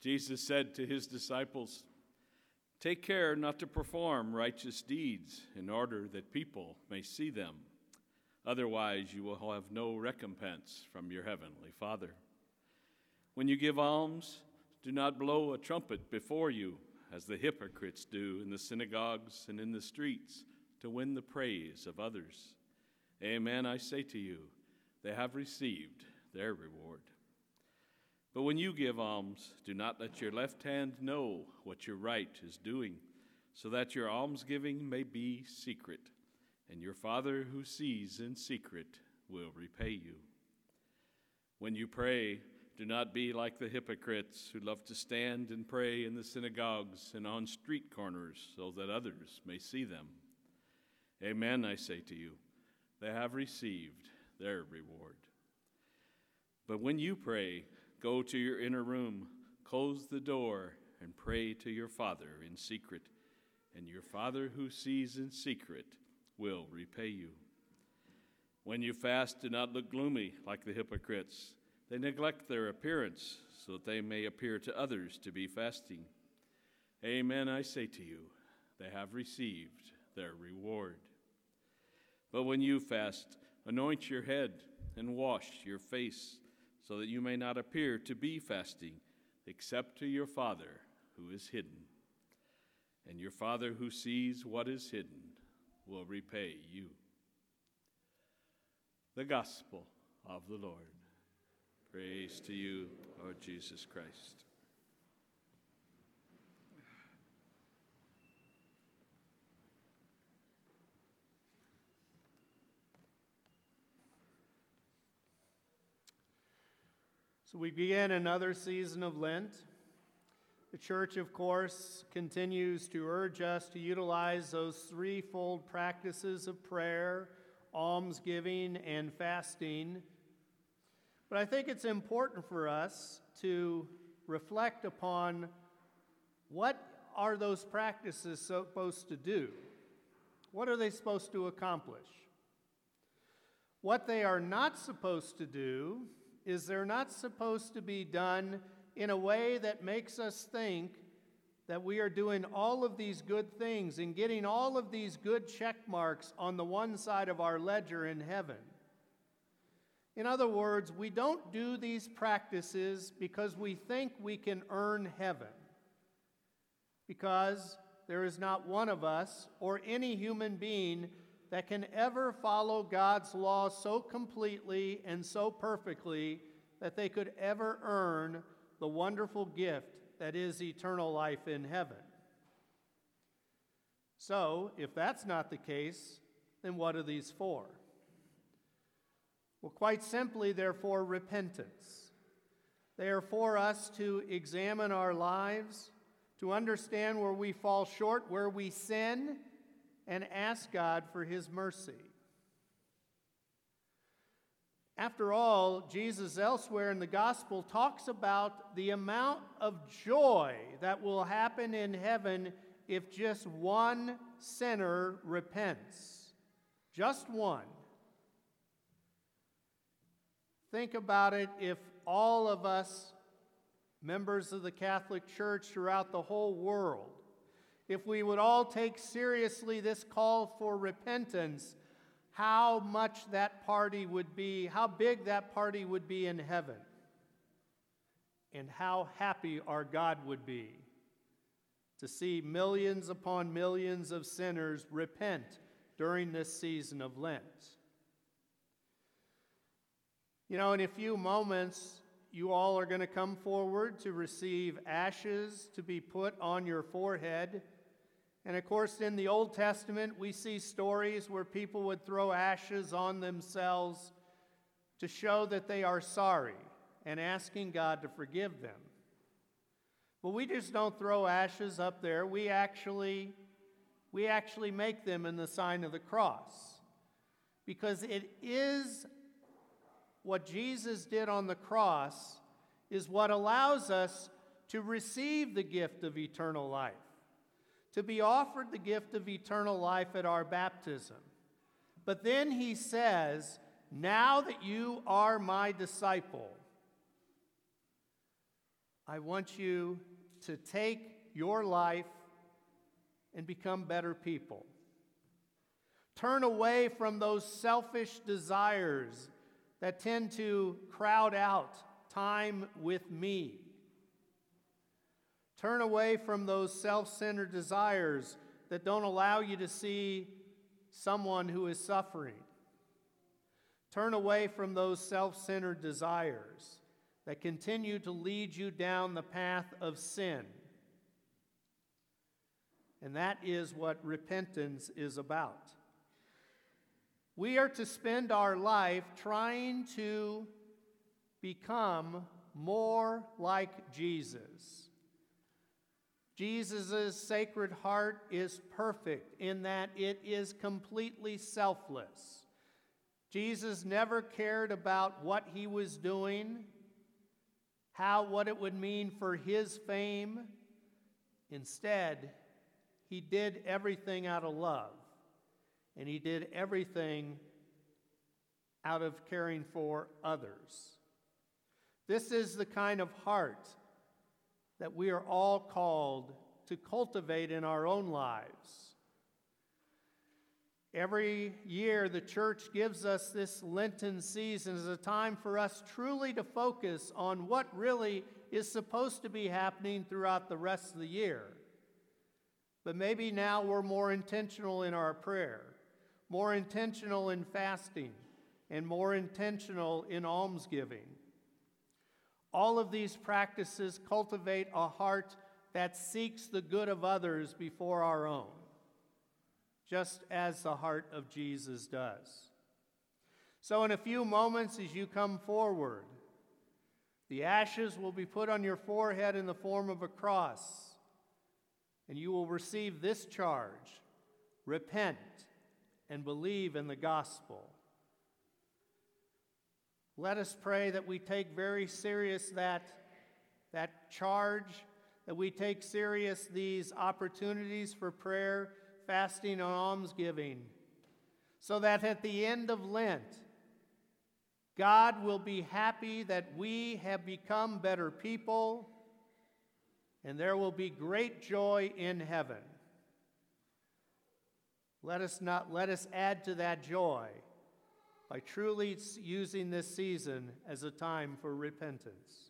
Jesus said to his disciples, Take care not to perform righteous deeds in order that people may see them. Otherwise, you will have no recompense from your heavenly Father. When you give alms, do not blow a trumpet before you, as the hypocrites do in the synagogues and in the streets, to win the praise of others. Amen, I say to you, they have received their reward. But when you give alms, do not let your left hand know what your right is doing, so that your almsgiving may be secret, and your Father who sees in secret will repay you. When you pray, do not be like the hypocrites who love to stand and pray in the synagogues and on street corners, so that others may see them. Amen, I say to you, they have received their reward. But when you pray, Go to your inner room, close the door, and pray to your Father in secret, and your Father who sees in secret will repay you. When you fast, do not look gloomy like the hypocrites. They neglect their appearance so that they may appear to others to be fasting. Amen, I say to you, they have received their reward. But when you fast, anoint your head and wash your face so that you may not appear to be fasting, except to your Father who is hidden. And your Father who sees what is hidden will repay you. The Gospel of the Lord. Praise to you, Lord Jesus Christ. So we begin another season of Lent. The church, of course, continues to urge us to utilize those threefold practices of prayer, almsgiving, and fasting. But I think it's important for us to reflect upon what are those practices supposed to do? What are they supposed to accomplish? What they are not supposed to do is they're not supposed to be done in a way that makes us think that we are doing all of these good things and getting all of these good check marks on the one side of our ledger in heaven. In other words, we don't do these practices because we think we can earn heaven. Because there is not one of us or any human being that can ever follow God's law so completely and so perfectly that they could ever earn the wonderful gift that is eternal life in heaven. So, if that's not the case, then what are these for? Well, quite simply, they're for repentance. They are for us to examine our lives, to understand where we fall short, where we sin, and ask God for His mercy. After all, Jesus elsewhere in the gospel talks about the amount of joy that will happen in heaven if just one sinner repents. Just one. Think about it if all of us, members of the Catholic Church throughout the whole world, if we would all take seriously this call for repentance, how much that party would be, how big that party would be in heaven, and how happy our God would be to see millions upon millions of sinners repent during this season of Lent. You know, in a few moments, you all are going to come forward to receive ashes to be put on your forehead. And of course, in the Old Testament, we see stories where people would throw ashes on themselves to show that they are sorry and asking God to forgive them. But we just don't throw ashes up there. We actually we actually make them in the sign of the cross. Because it is what Jesus did on the cross is what allows us to receive the gift of eternal life to be offered the gift of eternal life at our baptism. But then he says, Now that you are my disciple, I want you to take your life and become better people. Turn away from those selfish desires that tend to crowd out time with me. Turn away from those self centered desires that don't allow you to see someone who is suffering. Turn away from those self centered desires that continue to lead you down the path of sin. And that is what repentance is about. We are to spend our life trying to become more like Jesus. Jesus' sacred heart is perfect in that it is completely selfless. Jesus never cared about what he was doing, how what it would mean for his fame. Instead, he did everything out of love, and he did everything out of caring for others. This is the kind of heart that we are all called to cultivate in our own lives. Every year, the church gives us this Lenten season as a time for us truly to focus on what really is supposed to be happening throughout the rest of the year. But maybe now we're more intentional in our prayer, more intentional in fasting, and more intentional in almsgiving. All of these practices cultivate a heart that seeks the good of others before our own just as the heart of Jesus does. So, in a few moments, as you come forward, the ashes will be put on your forehead in the form of a cross, and you will receive this charge repent and believe in the gospel. Let us pray that we take very serious that, that charge, that we take serious these opportunities for prayer fasting and almsgiving, so that at the end of Lent, God will be happy that we have become better people, and there will be great joy in heaven. Let us not let us add to that joy by truly using this season as a time for repentance.